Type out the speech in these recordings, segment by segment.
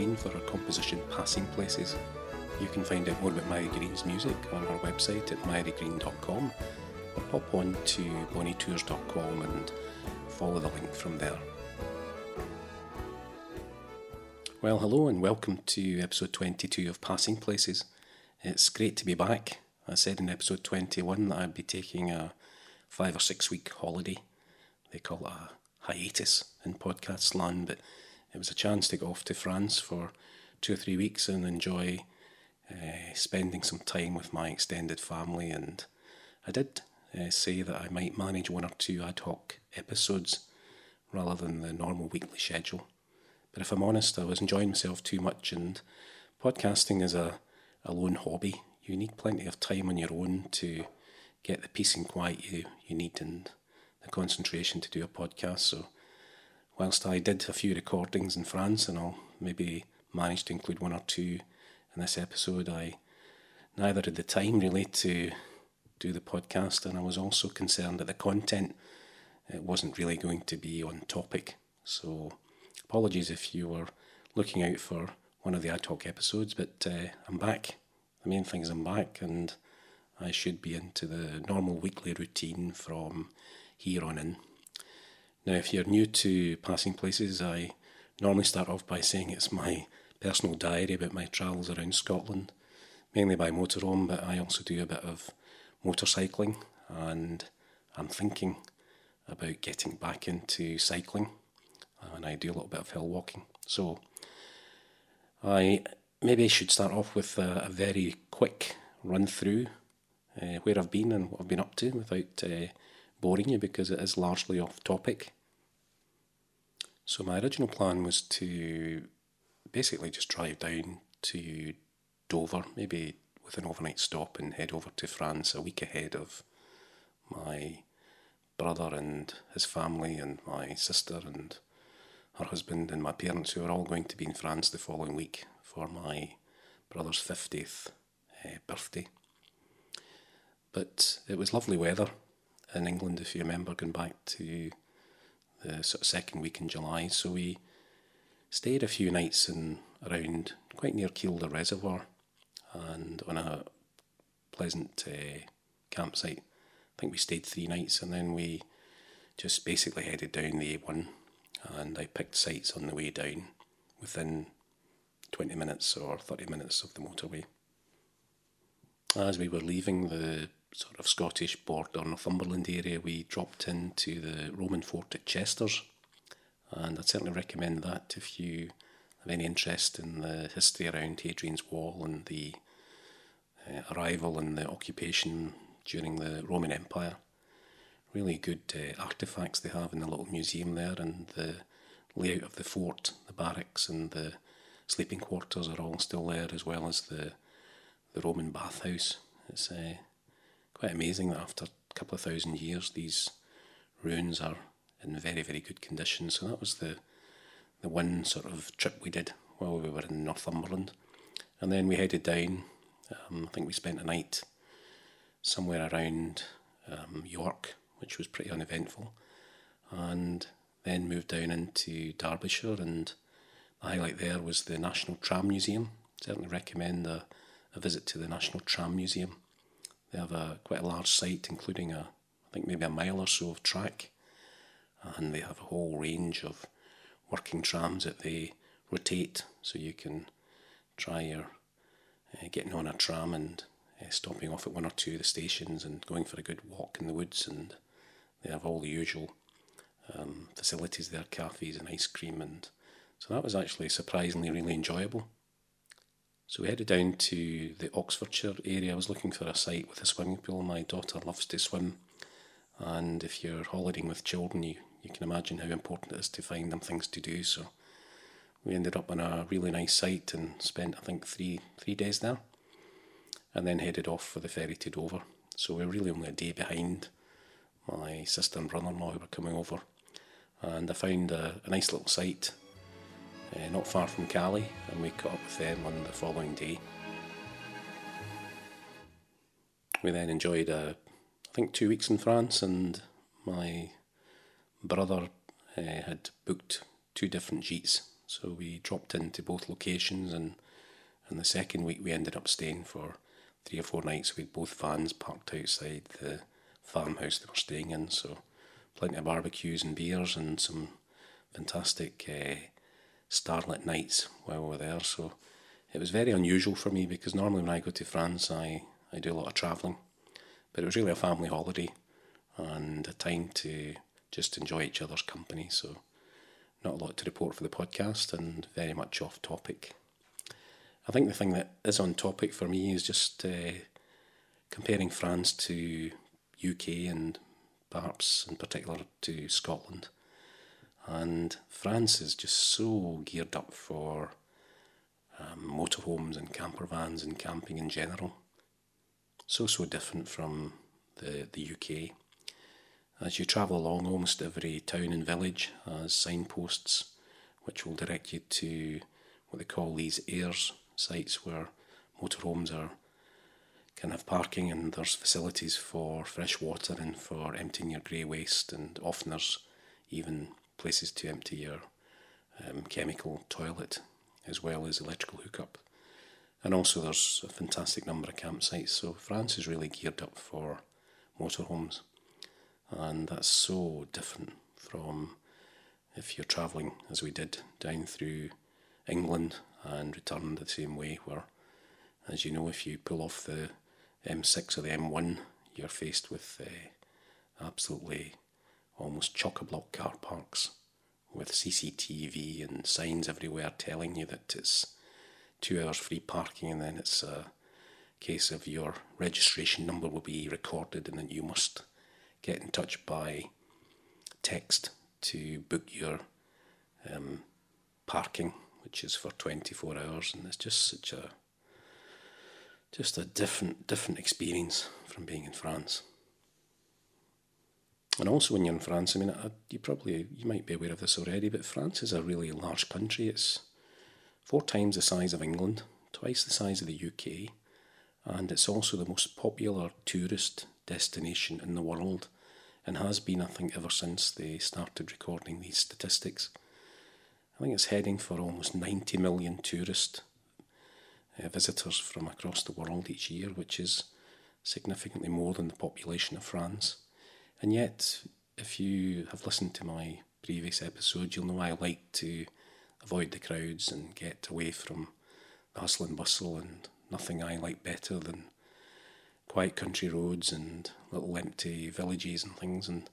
Green for her composition Passing Places. You can find out more about Mary Green's music on her website at marygreen.com or pop on to bonnytours.com and follow the link from there. Well, hello and welcome to episode 22 of Passing Places. It's great to be back. I said in episode 21 that I'd be taking a five or six week holiday. They call it a hiatus in podcast land, but it was a chance to go off to France for two or three weeks and enjoy uh, spending some time with my extended family. And I did uh, say that I might manage one or two ad hoc episodes rather than the normal weekly schedule. But if I'm honest, I was enjoying myself too much, and podcasting is a, a lone hobby. You need plenty of time on your own to get the peace and quiet you, you need and the concentration to do a podcast. So, whilst I did a few recordings in France, and I'll maybe manage to include one or two in this episode, I neither had the time really to do the podcast, and I was also concerned that the content it wasn't really going to be on topic. So, apologies if you were looking out for one of the ad hoc episodes, but uh, I'm back. The main thing is I'm back, and I should be into the normal weekly routine from here on in. Now, if you're new to Passing Places, I normally start off by saying it's my personal diary about my travels around Scotland, mainly by motorhome, but I also do a bit of motorcycling and I'm thinking about getting back into cycling and I do a little bit of hill walking. So I maybe I should start off with a, a very quick run through uh, where I've been and what I've been up to without uh, boring you because it is largely off topic. So my original plan was to basically just drive down to Dover, maybe with an overnight stop and head over to France a week ahead of my brother and his family and my sister and her husband and my parents who are all going to be in France the following week for my brother's 50th uh, birthday. But it was lovely weather in England, if you remember, going back to the sort of second week in July. So we stayed a few nights in around quite near Kielder Reservoir and on a pleasant uh, campsite. I think we stayed three nights and then we just basically headed down the A1 and I picked sites on the way down within 20 minutes or 30 minutes of the motorway. As we were leaving the sort of Scottish border, Northumberland area, we dropped into the Roman fort at Chesters, and I'd certainly recommend that if you have any interest in the history around Hadrian's Wall and the uh, arrival and the occupation during the Roman Empire. Really good uh, artifacts they have in the little museum there, and the layout of the fort, the barracks, and the sleeping quarters are all still there, as well as the the Roman bathhouse. It's uh, quite amazing that after a couple of thousand years, these ruins are in very, very good condition. So that was the the one sort of trip we did while we were in Northumberland, and then we headed down. Um, I think we spent a night somewhere around um, York, which was pretty uneventful, and then moved down into Derbyshire. And the highlight there was the National Tram Museum. Certainly recommend a, a visit to the National Tram Museum. They have a quite a large site, including a I think maybe a mile or so of track, and they have a whole range of working trams that they rotate, so you can try your uh, getting on a tram and uh, stopping off at one or two of the stations and going for a good walk in the woods. And they have all the usual um, facilities there, cafes and ice cream, and so that was actually surprisingly really enjoyable. So we headed down to the Oxfordshire area. I was looking for a site with a swimming pool. My daughter loves to swim, and if you're holidaying with children, you, you can imagine how important it is to find them things to do. So we ended up on a really nice site and spent I think three three days there, and then headed off for the ferry to Dover. So we were really only a day behind my sister and brother-in-law who were coming over, and I found a, a nice little site uh, not far from Calais, and we caught up with them on the following day. We then enjoyed, uh, I think, two weeks in France, and my brother uh, had booked two different gîtes So we dropped into both locations, and and the second week we ended up staying for three or four nights with both vans parked outside the farmhouse they were staying in. So plenty of barbecues and beers and some fantastic uh, starlit nights while we were there. So it was very unusual for me because normally when I go to France, I, I do a lot of travelling. But it was really a family holiday and a time to just enjoy each other's company. So not a lot to report for the podcast and very much off topic. I think the thing that is on topic for me is just uh, comparing France to UK and perhaps in particular to Scotland. And France is just so geared up for um, motorhomes and camper vans and camping in general. So, so different from the, the UK. As you travel along, almost every town and village has signposts which will direct you to what they call these aires sites where motorhomes are can have parking and there's facilities for fresh water and for emptying your grey waste and often there's even places to empty your um, chemical toilet as well as electrical hookup. And also there's a fantastic number of campsites. So France is really geared up for motorhomes. And that's so different from if you're travelling as we did down through England and returned the same way where as you know if you pull off the M6 or the M1 you're faced with uh, absolutely almost chock-a-block car parks with CCTV and signs everywhere telling you that it's two hours free parking, and then it's a case of your registration number will be recorded, and then you must get in touch by text to book your um, parking, which is for 24 hours, and it's just such a just a different different experience from being in France. And also, when you're in France, I mean, you probably you might be aware of this already, but France is a really large country. It's four times the size of England, twice the size of the UK, and it's also the most popular tourist destination in the world, and has been, I think, ever since they started recording these statistics. I think it's heading for almost 90 million tourist uh, visitors from across the world each year, which is significantly more than the population of France. And yet, if you have listened to my previous episode, you'll know I like to avoid the crowds and get away from the hustle and bustle, and nothing I like better than quiet country roads and little empty villages and things. And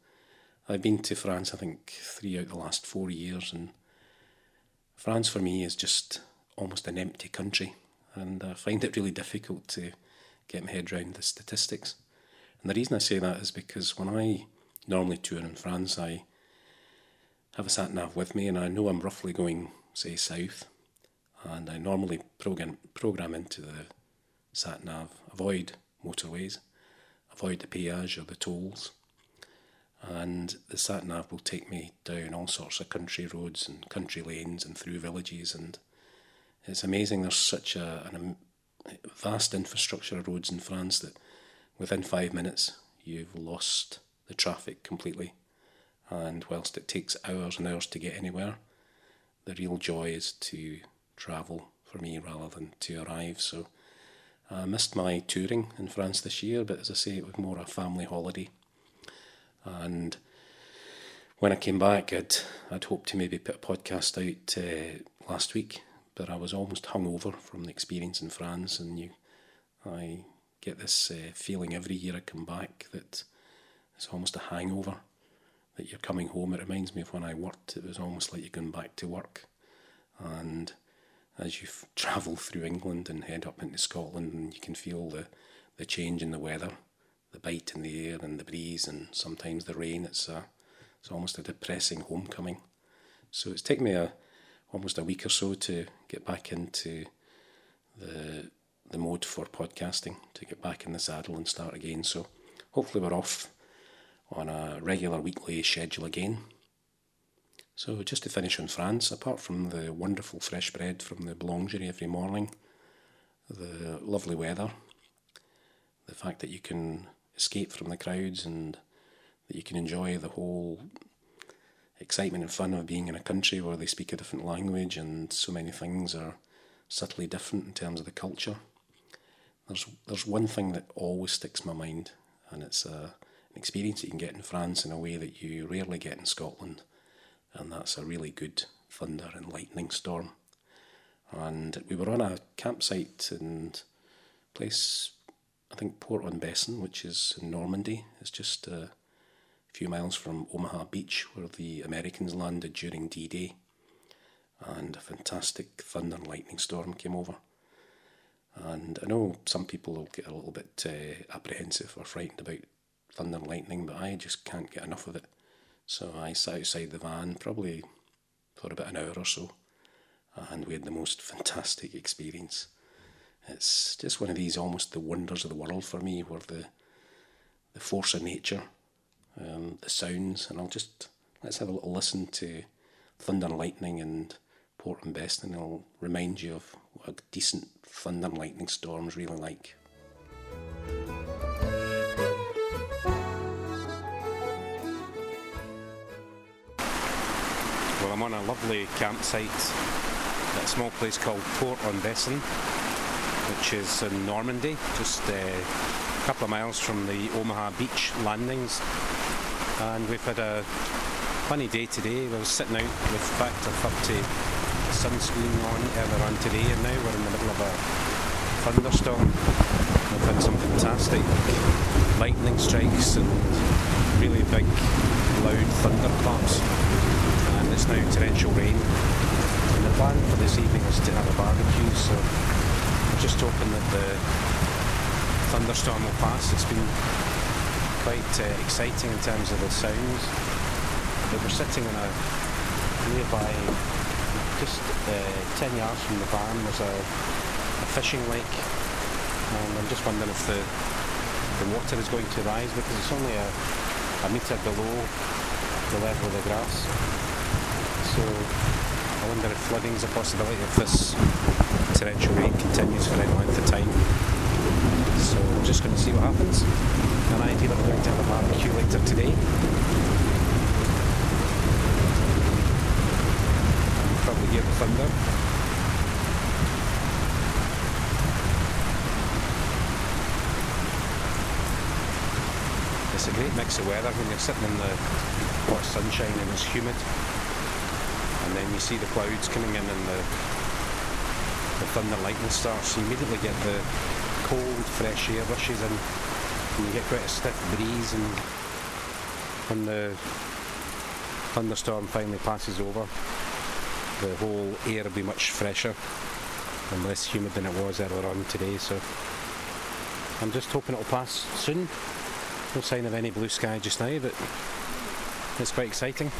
I've been to France, I think, three out of the last four years, and France for me is just almost an empty country, and I find it really difficult to get my head around the statistics. And the reason I say that is because when I normally tour in France, I have a sat nav with me and I know I'm roughly going, say, south. And I normally program, program into the sat nav, avoid motorways, avoid the peage or the tolls. And the sat nav will take me down all sorts of country roads and country lanes and through villages. And it's amazing there's such a, a vast infrastructure of roads in France that within five minutes, you've lost the traffic completely. And whilst it takes hours and hours to get anywhere, the real joy is to travel for me rather than to arrive. So I missed my touring in France this year, but as I say, it was more a family holiday. And when I came back, I'd, I'd hoped to maybe put a podcast out uh, last week, but I was almost hungover from the experience in France, and you, I get this uh, feeling every year I come back that it's almost a hangover that you're coming home. It reminds me of when I worked, it was almost like you're going back to work. And as you travel through England and head up into Scotland, and you can feel the, the change in the weather, the bite in the air and the breeze, and sometimes the rain. It's a, it's almost a depressing homecoming. So it's taken me a almost a week or so to get back into the the mode for podcasting to get back in the saddle and start again. So hopefully we're off on a regular weekly schedule again. So just to finish on France, apart from the wonderful fresh bread from the boulangerie every morning, the lovely weather, the fact that you can escape from the crowds and that you can enjoy the whole excitement and fun of being in a country where they speak a different language and so many things are subtly different in terms of the culture. There's there's one thing that always sticks my mind, and it's a, an experience that you can get in France in a way that you rarely get in Scotland, and that's a really good thunder and lightning storm. And we were on a campsite in place, I think Port-en-Bessin, which is in Normandy. It's just a few miles from Omaha Beach, where the Americans landed during D Day. And a fantastic thunder and lightning storm came over. And I know some people will get a little bit uh, apprehensive or frightened about thunder and lightning, but I just can't get enough of it. So I sat outside the van probably for about an hour or so, and we had the most fantastic experience. It's just one of these almost the wonders of the world for me, where the the force of nature, um, the sounds, and I'll just let's have a little listen to thunder and lightning and Port-en-Bessin, and it'll remind you of what a decent thunder and lightning storm is really like. Well, I'm on a lovely campsite at a small place called Port-en-Bessin, which is in Normandy, just uh, a couple of miles from the Omaha Beach landings. And we've had a funny day today. I was sitting out with Factor 30 sunscreen on earlier on today and now we're in the middle of a thunderstorm. We've had some fantastic lightning strikes and really big loud thunderclaps and it's now torrential rain. And the plan for this evening is to have a barbecue so I'm just hoping that the thunderstorm will pass. It's been quite uh, exciting in terms of the sounds. But we're sitting in a nearby just uh, 10 yards from the barn there's a, a, fishing lake. And I'm just wondering if the, the water is going to rise because it's only a, a metre below the level of the grass. So I wonder if flooding is a possibility if this torrential rain continues for any length of time. So we're just going to see what happens. And I feel I'm going to have a barbecue later today It's a great mix of weather when you're sitting in the hot sunshine and it's humid. And then you see the clouds coming in and the, the thunder lightning starts. You immediately get the cold, fresh air rushes in and you get quite a stiff breeze and when the thunderstorm finally passes over the whole air will be much fresher and less humid than it was earlier on today so I'm just hoping it'll pass soon. No sign of any blue sky just now but it's quite exciting.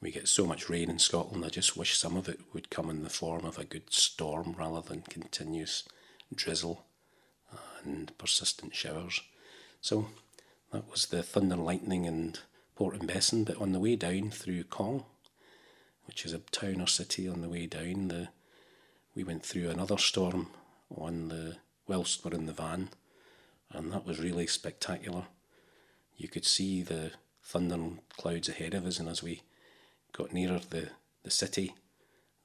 We get so much rain in Scotland I just wish some of it would come in the form of a good storm rather than continuous drizzle and persistent showers. So that was the thunder lightning and Port-en-Bessin. But on the way down through Caen, which is a town or city on the way down, the we went through another storm on the whilst we're in the van, and that was really spectacular. You could see the thunder clouds ahead of us, and as we got nearer the, the city,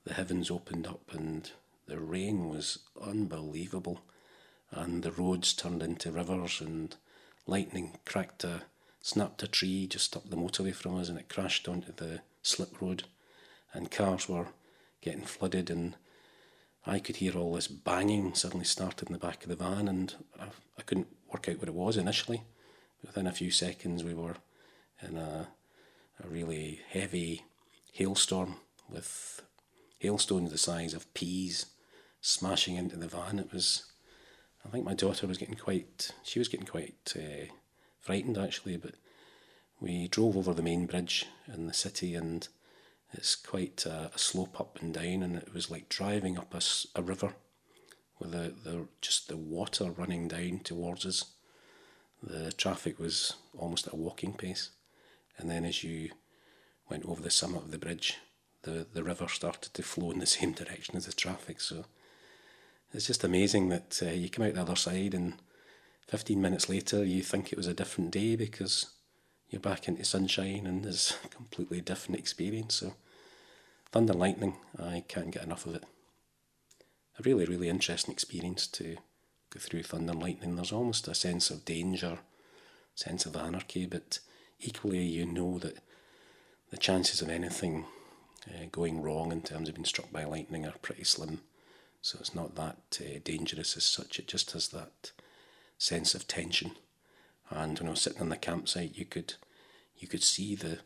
the heavens opened up and the rain was unbelievable and the roads turned into rivers and lightning cracked a snapped a tree just up the motorway from us and it crashed onto the slip road and cars were getting flooded and I could hear all this banging suddenly started in the back of the van and I, I couldn't work out what it was initially. But within a few seconds we were in a, a really heavy hailstorm with hailstones the size of peas smashing into the van. It was I think my daughter was getting quite, she was getting quite uh, frightened actually, but we drove over the main bridge in the city and it's quite a, a slope up and down and it was like driving up a, a river with the, the just the water running down towards us. The traffic was almost at a walking pace. And then as you went over the summit of the bridge, the, the river started to flow in the same direction as the traffic. So it's just amazing that uh, you come out the other side and 15 minutes later you think it was a different day because you're back into sunshine and there's a completely different experience. So, thunder and lightning, I can't get enough of it. A really, really interesting experience to go through thunder and lightning. There's almost a sense of danger, sense of anarchy, but equally you know that the chances of anything uh, going wrong in terms of being struck by lightning are pretty slim. So it's not that uh, dangerous as such. It just has that sense of tension. And when I was sitting on the campsite, you could you could see the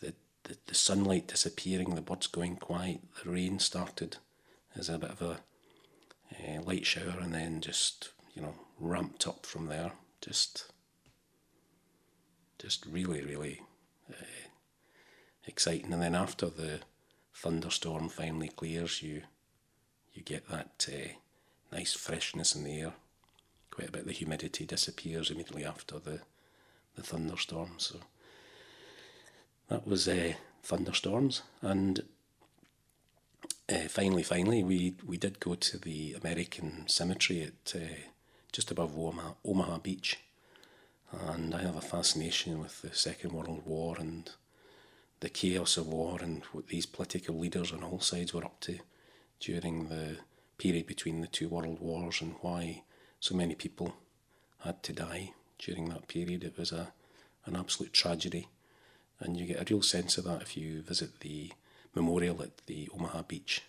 the, the, the sunlight disappearing, the birds going quiet, the rain started as a bit of a uh, light shower, and then just you know ramped up from there. Just just really really uh, exciting. And then after the thunderstorm finally clears, you you get that uh, nice freshness in the air. Quite a bit the humidity disappears immediately after the the thunderstorm. So that was uh, thunderstorms, and uh, finally, finally, we we did go to the American Cemetery at uh, just above Omaha, Omaha Beach, and I have a fascination with the Second World War and the chaos of war and what these political leaders on all sides were up to during the period between the two world wars and why so many people had to die during that period. It was a an absolute tragedy, and you get a real sense of that if you visit the memorial at the Omaha Beach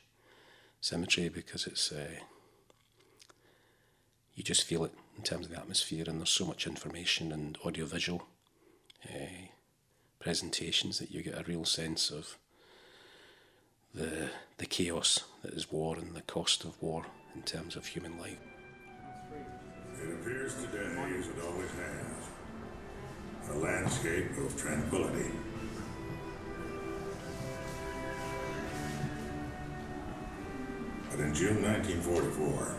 Cemetery because it's uh, you just feel it in terms of the atmosphere, and there's so much information and audiovisual uh, presentations that you get a real sense of the the chaos that is war and the cost of war in terms of human life. It appears today as it always has, a landscape of tranquility. But in June 1944,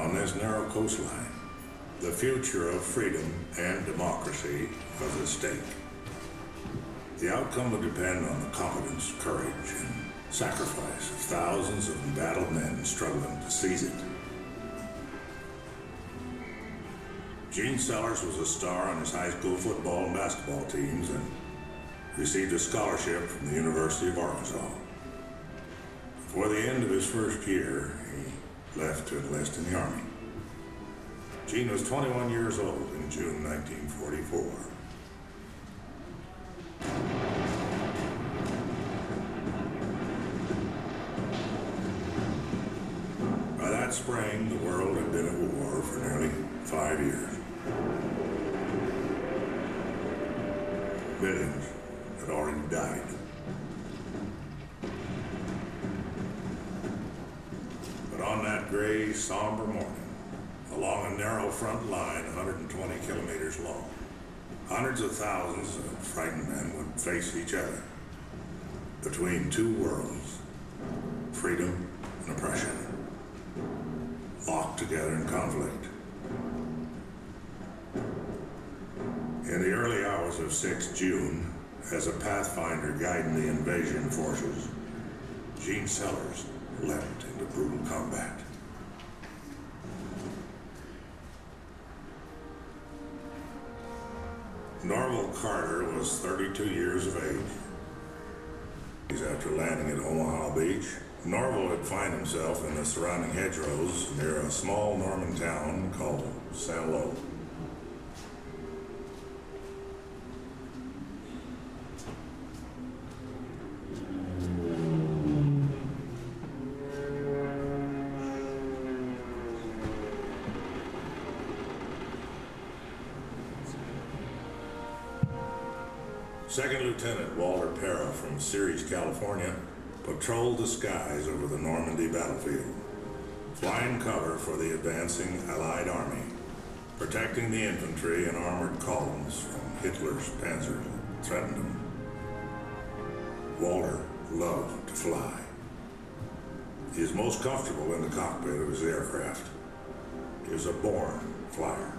on this narrow coastline, the future of freedom and democracy was at stake. The outcome would depend on the competence, courage, and sacrifice of thousands of embattled men struggling to seize it. Gene Sellers was a star on his high school football and basketball teams and received a scholarship from the University of Arkansas. Before the end of his first year, he left to enlist in the Army. Gene was 21 years old in June 1944. The world had been at war for nearly five years. Millions had already died. But on that gray, somber morning, along a narrow front line 120 kilometers long, hundreds of thousands of frightened men would face each other between two worlds, freedom and oppression, locked together in conflict. In the early hours of 6 June, as a pathfinder guiding the invasion forces, Gene Sellers leapt into brutal combat. Norval Carter was 32 years of age. He's after landing at Omaha Beach, Norval would find himself in the surrounding hedgerows near a small Norman town called Saint Lo. Second Lieutenant Walter Pera from Ceres, California, patrolled the skies over the Normandy battlefield, flying cover for the advancing Allied army, protecting the infantry and armored columns from Hitler's panzers that threatened them. Walter loved to fly. He is most comfortable in the cockpit of his aircraft. He is a born flyer.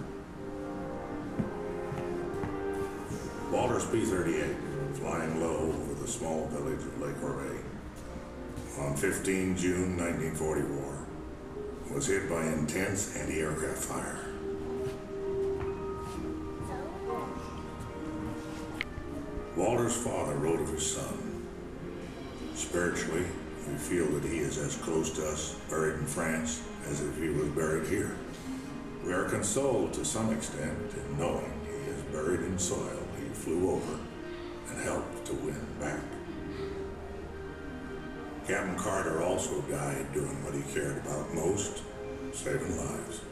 Walter's P-38, flying low over the small village of Lake Corbeil. On 15 June 1944, was hit by intense anti-aircraft fire. Walter's father wrote of his son. Spiritually, we feel that he is as close to us, buried in France, as if he was buried here. We are consoled to some extent in knowing he is buried in soil he flew over and helped to win back. Captain Carter also died doing what he cared about most, saving lives.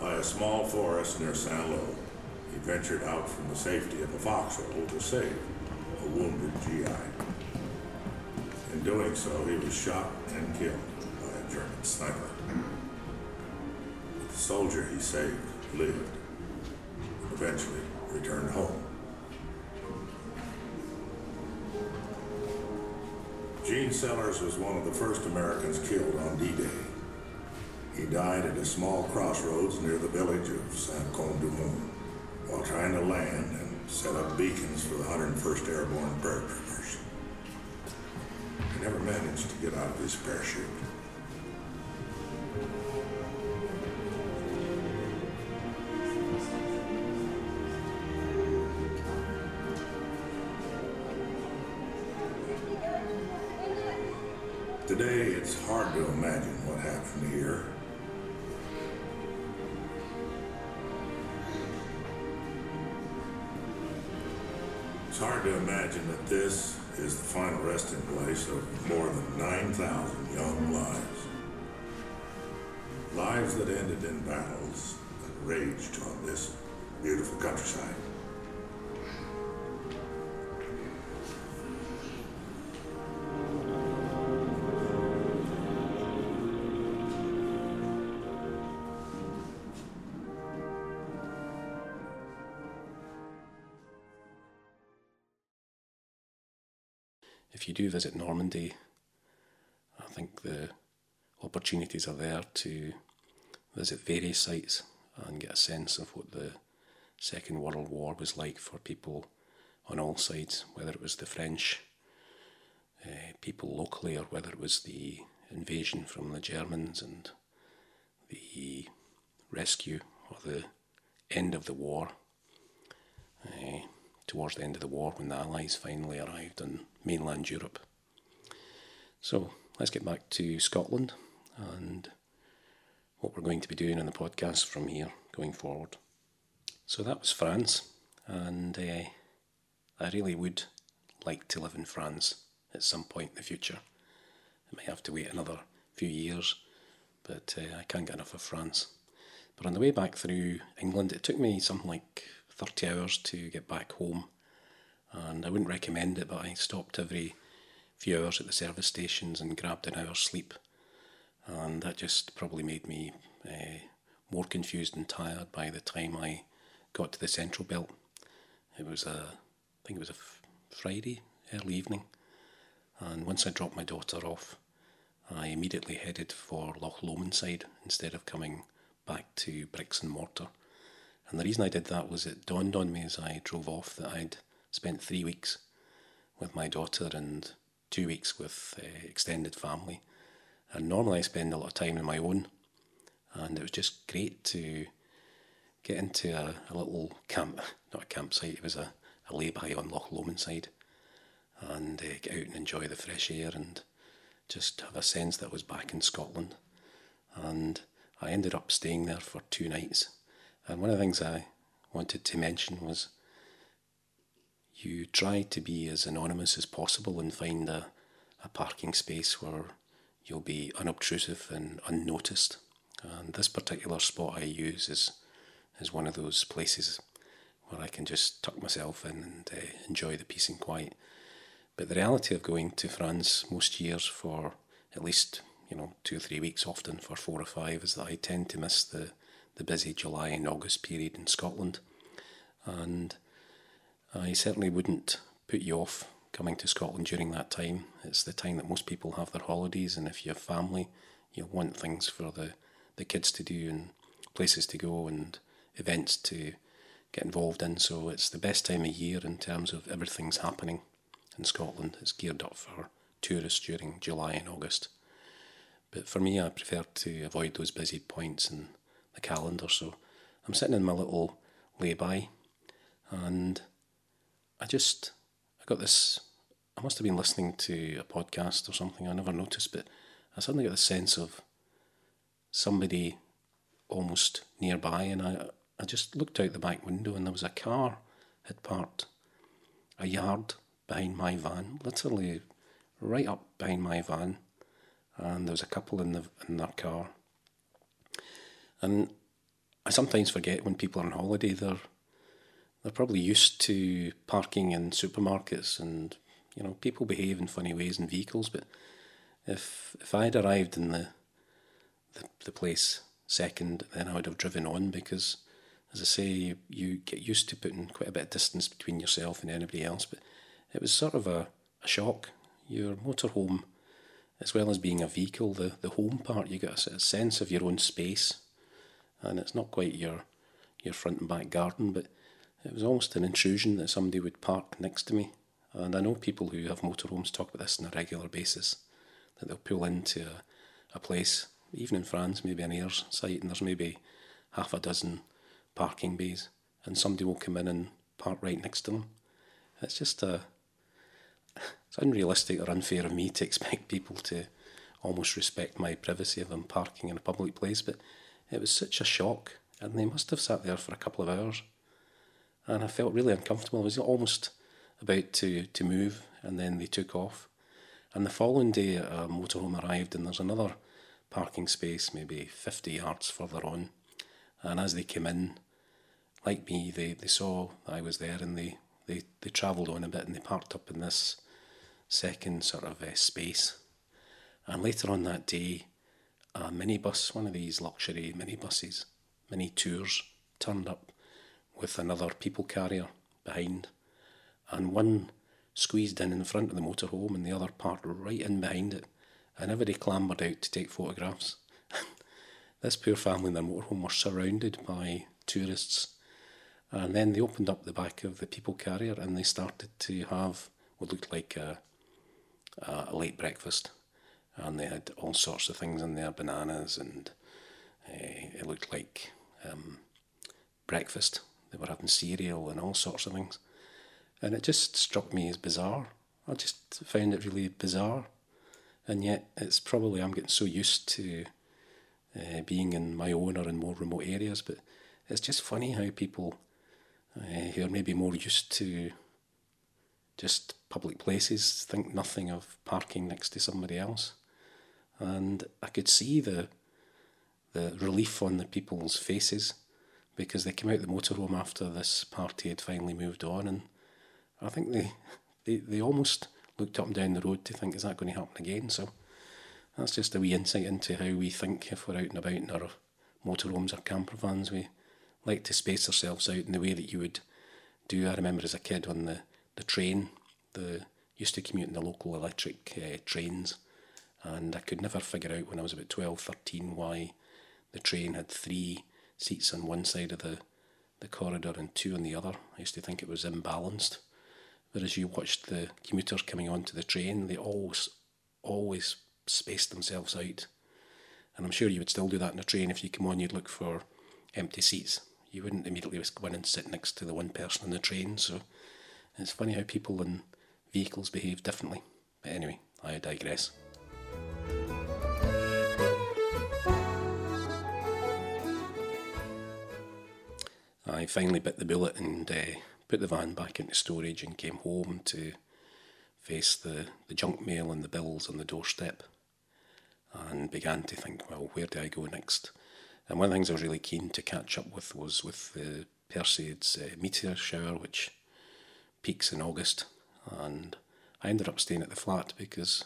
By a small forest near Saint-Lô, he ventured out from the safety of a foxhole to save a wounded GI. In doing so, he was shot and killed by a German sniper. But the soldier he saved lived and eventually returned home. Gene Sellers was one of the first Americans killed on D-Day. He died at a small crossroads near the village of Saint-Côme-du-Mont while trying to land and set up beacons for the 101st Airborne Paratroopers. He never managed to get out of his parachute. It's hard to imagine that this is the final resting place of more than 9,000 young lives. Lives that ended in battles that raged on this beautiful countryside. Do visit Normandy, I think the opportunities are there to visit various sites and get a sense of what the Second World War was like for people on all sides, whether it was the French uh, people locally or whether it was the invasion from the Germans and the rescue or the end of the war. Uh, towards the end of the war when the Allies finally arrived in mainland Europe. So let's get back to Scotland and what we're going to be doing on the podcast from here going forward. So that was France, and uh, I really would like to live in France at some point in the future. I may have to wait another few years, but uh, I can't get enough of France. But on the way back through England, it took me something like 30 hours to get back home. And I wouldn't recommend it, but I stopped every few hours at the service stations and grabbed an hour's sleep. And that just probably made me uh, more confused and tired by the time I got to the central belt. It was a, I think it was a f- Friday, early evening. And once I dropped my daughter off, I immediately headed for Loch Lomond side instead of coming back to bricks and mortar. And the reason I did that was it dawned on me as I drove off that I'd spent three weeks with my daughter and two weeks with uh, extended family. And normally I spend a lot of time on my own, and it was just great to get into a, a little camp, not a campsite, it was a, a lay-by on Loch Lomond side, and uh, get out and enjoy the fresh air and just have a sense that I was back in Scotland. And I ended up staying there for two nights. And one of the things I wanted to mention was you try to be as anonymous as possible and find a, a parking space where you'll be unobtrusive and unnoticed. And this particular spot I use is is one of those places where I can just tuck myself in and uh, enjoy the peace and quiet. But the reality of going to France most years for at least you know two or three weeks, often for four or five, is that I tend to miss the the busy July and August period in Scotland, and I certainly wouldn't put you off coming to Scotland during that time. It's the time that most people have their holidays, and if you have family, you'll want things for the, the kids to do and places to go and events to get involved in. So it's the best time of year in terms of everything's happening in Scotland. It's geared up for tourists during July and August. But for me, I prefer to avoid those busy points in the calendar. So I'm sitting in my little lay-by, and I just I got this. I must have been listening to a podcast or something. I never noticed, but I suddenly got the sense of somebody almost nearby, and I I just looked out the back window, and there was a car had parked a yard behind my van, literally right up behind my van, and there was a couple in the in their car. And I sometimes forget when people are on holiday, they're they're probably used to parking in supermarkets, and you know people behave in funny ways in vehicles. But if if I'd arrived in the the, the place second, then I would have driven on because, as I say, you, get used to putting quite a bit of distance between yourself and anybody else. But it was sort of a, a shock. Your motorhome, as well as being a vehicle, the, the home part, you get a, a sense of your own space. And it's not quite your your front and back garden, but it was almost an intrusion that somebody would park next to me. And I know people who have motorhomes talk about this on a regular basis, that they'll pull into a, a place, even in France, maybe an aire site, and there's maybe half a dozen parking bays, and somebody will come in and park right next to them. It's just a, it's unrealistic or unfair of me to expect people to almost respect my privacy if I'm parking in a public place, but it was such a shock, and they must have sat there for a couple of hours, and I felt really uncomfortable. I was almost about to, to move, and then they took off. And the following day, a motorhome arrived, and there's another parking space, maybe 50 yards further on. And as they came in, like me, they, they saw I was there and they, they, they travelled on a bit and they parked up in this second sort of uh, space. And later on that day, a minibus, one of these luxury minibuses, mini tours, turned up with another people carrier behind. And one squeezed in in front of the motorhome and the other parked right in behind it. And everybody clambered out to take photographs. this poor family in their motorhome were surrounded by tourists and then they opened up the back of the people carrier and they started to have what looked like a, a late breakfast. And they had all sorts of things in there bananas, and uh, it looked like um, breakfast. They were having cereal and all sorts of things. And it just struck me as bizarre. I just found it really bizarre. And yet, it's probably I'm getting so used to uh, being in my own or in more remote areas, but it's just funny how people uh, who are maybe more used to just public places think nothing of parking next to somebody else. And I could see the the relief on the people's faces because they came out the motorhome after this party had finally moved on and I think they, they, they almost looked up and down the road to think, is that going to happen again? So that's just a wee insight into how we think if we're out and about in our motorhomes or camper vans. We like to space ourselves out in the way that you would do. I remember as a kid on the, the train, the used to commute in the local electric uh, trains, and I could never figure out when I was about 12, 13 why the train had three seats on one side of the, the corridor and two on the other. I used to think it was imbalanced. But as you watched the commuters coming onto the train, they always, always spaced themselves out. And I'm sure you would still do that in a train. If you come on, you'd look for empty seats you wouldn't immediately go in and sit next to the one person on the train. So it's funny how people in vehicles behave differently. But anyway, I digress. I finally bit the bullet and uh, put the van back into storage and came home to face the, the junk mail and the bills on the doorstep and began to think, well, where do I go next? And one of the things I was really keen to catch up with was with the Perseids uh, meteor shower, which peaks in August. And I ended up staying at the flat because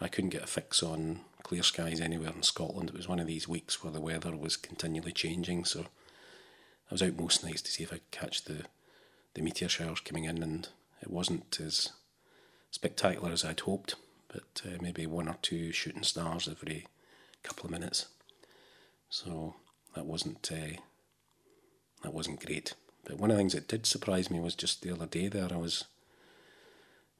I couldn't get a fix on clear skies anywhere in Scotland. It was one of these weeks where the weather was continually changing, so I was out most nights to see if I could catch the, the meteor showers coming in, and it wasn't as spectacular as I'd hoped, but uh, maybe one or two shooting stars every couple of minutes. So that wasn't uh, that wasn't great. But one of the things that did surprise me was just the other day there I was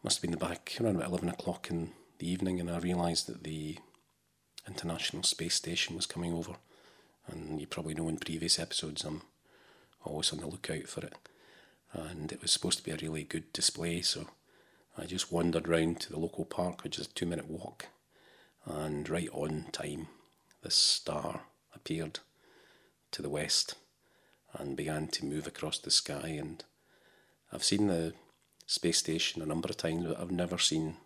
must have been the back around about eleven o'clock in the evening, and I realised that the International Space Station was coming over. And you probably know in previous episodes I'm always on the lookout for it. And it was supposed to be a really good display, so I just wandered round to the local park, which is a two minute walk, and right on time, this star appeared to the west and began to move across the sky. And I've seen the space station a number of times, but I've never seen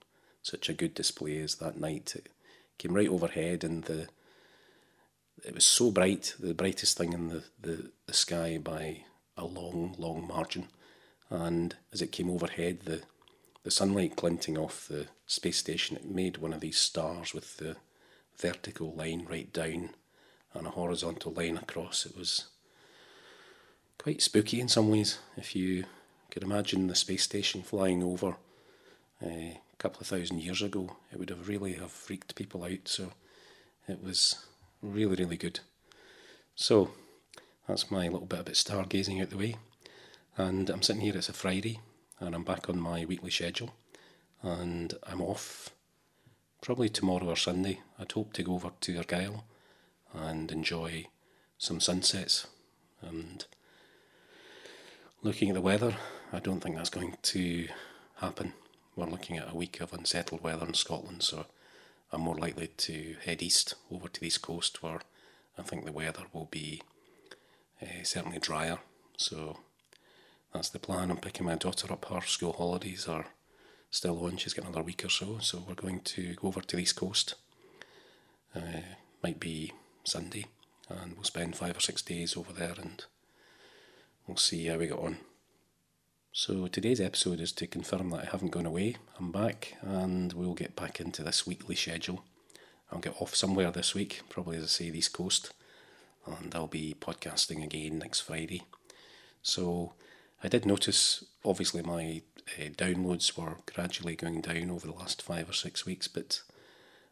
such a good display as that night. It came right overhead, and the it was so bright, the brightest thing in the, the, the sky by a long, long margin. And as it came overhead, the the sunlight glinting off the space station, it made one of these stars with the vertical line right down and a horizontal line across. It was quite spooky in some ways. If you could imagine the space station flying over uh, a couple of thousand years ago, it would have really have freaked people out. So it was really, really good. So that's my little bit about stargazing out the way. And I'm sitting here, it's a Friday, and I'm back on my weekly schedule. And I'm off probably tomorrow or Sunday. I'd hope to go over to Argyll and enjoy some sunsets. And looking at the weather, I don't think that's going to happen. We're looking at a week of unsettled weather in Scotland, so I'm more likely to head east over to the east coast where I think the weather will be uh, certainly drier. So that's the plan. I'm picking my daughter up. Her school holidays are still on. She's got another week or so. So we're going to go over to the East Coast. Uh, might be Sunday. And we'll spend five or six days over there and we'll see how we get on. So today's episode is to confirm that I haven't gone away. I'm back and we'll get back into this weekly schedule. I'll get off somewhere this week, probably as I say, the East Coast. And I'll be podcasting again next Friday. So I did notice, obviously, my uh, downloads were gradually going down over the last five or six weeks, but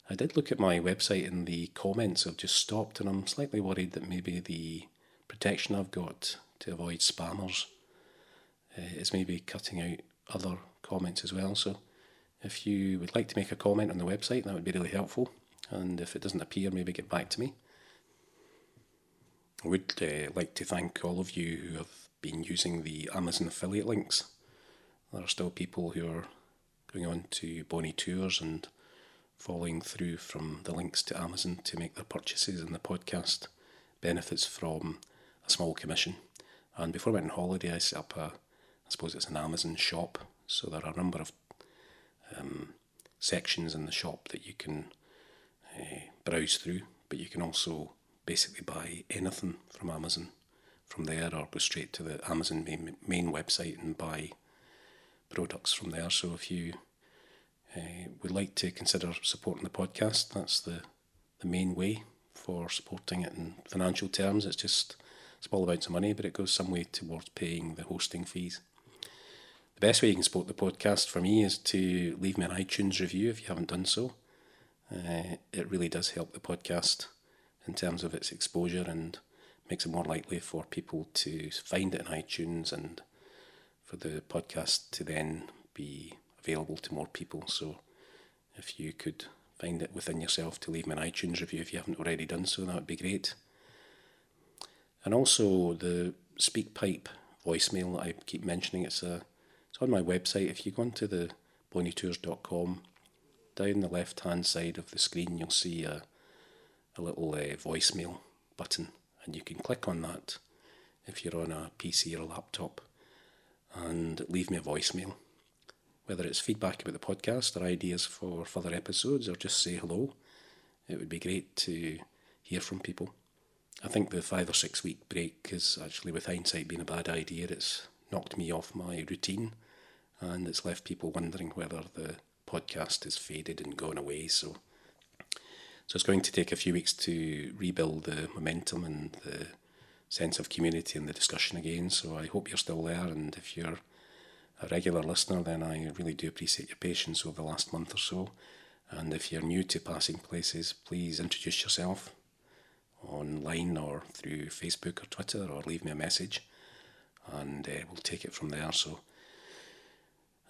I did look at my website and the comments have just stopped, and I'm slightly worried that maybe the protection I've got to avoid spammers is maybe cutting out other comments as well. So if you would like to make a comment on the website, that would be really helpful. And if it doesn't appear, maybe get back to me. I would uh, like to thank all of you who have been using the Amazon affiliate links. There are still people who are going on to Bonnie Tours and following through from the links to Amazon to make their purchases, and the podcast benefits from a small commission. And before I went on holiday, I set up a, suppose it's an Amazon shop. So there are a number of um, sections in the shop that you can uh, browse through, but you can also basically buy anything from Amazon from there or go straight to the Amazon main, main website and buy products from there. So if you uh, would like to consider supporting the podcast, that's the, the main way for supporting it in financial terms. It's just small amounts of money, but it goes some way towards paying the hosting fees. The best way you can support the podcast for me is to leave me an iTunes review if you haven't done so. Uh, it really does help the podcast in terms of its exposure and makes it more likely for people to find it in iTunes and for the podcast to then be available to more people. So if you could find it within yourself to leave me an iTunes review if you haven't already done so, that would be great. And also the SpeakPipe voicemail I keep mentioning, it's a it's on my website. If you go onto the bonnietours.com, down the left hand side of the screen you'll see a, a little uh, voicemail button and you can click on that if you're on a PC or a laptop and leave me a voicemail. Whether it's feedback about the podcast or ideas for further episodes or just say hello, it would be great to hear from people. I think the five or six week break is actually, with hindsight, been a bad idea. It's knocked me off my routine and it's left people wondering whether the podcast has faded and gone away. So so it's going to take a few weeks to rebuild the momentum and the sense of community and the discussion again. So I hope you're still there. And if you're a regular listener, then I really do appreciate your patience over the last month or so. And if you're new to Passing Places, please introduce yourself online or through Facebook or Twitter or leave me a message and uh, we'll take it from there. So,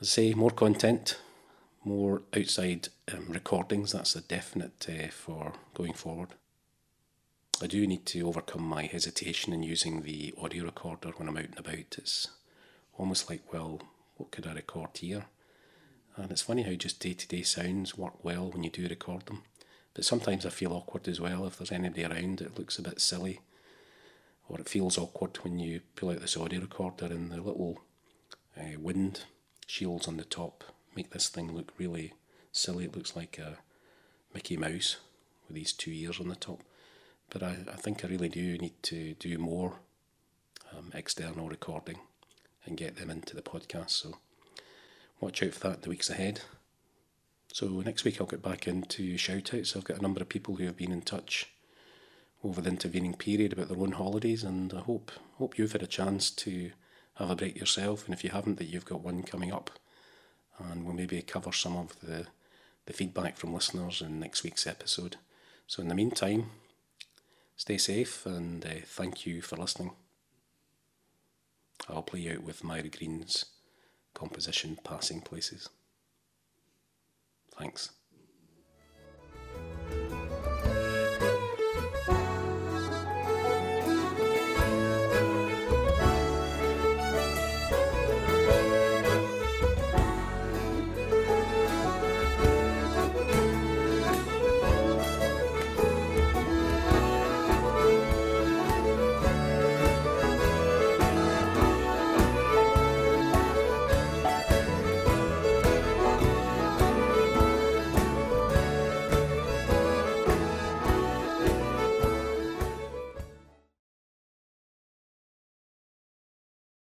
I say, more content, more outside um, recordings. That's a definite uh, for going forward. I do need to overcome my hesitation in using the audio recorder when I'm out and about. It's almost like, well, what could I record here? And it's funny how just day to day sounds work well when you do record them. But sometimes I feel awkward as well if there's anybody around. It looks a bit silly, or it feels awkward when you pull out this audio recorder and the little uh, wind shields on the top make this thing look really silly. It looks like a Mickey Mouse with these two ears on the top. But I, I think I really do need to do more um, external recording and get them into the podcast. So watch out for that in the weeks ahead. So next week I'll get back into shout outs. I've got a number of people who have been in touch over the intervening period about their own holidays and I hope hope you've had a chance to have a break yourself and if you haven't that you've got one coming up and we'll maybe cover some of the, the feedback from listeners in next week's episode. So in the meantime, stay safe and uh, thank you for listening. I'll play out with Myra Green's composition Passing Places. Thanks.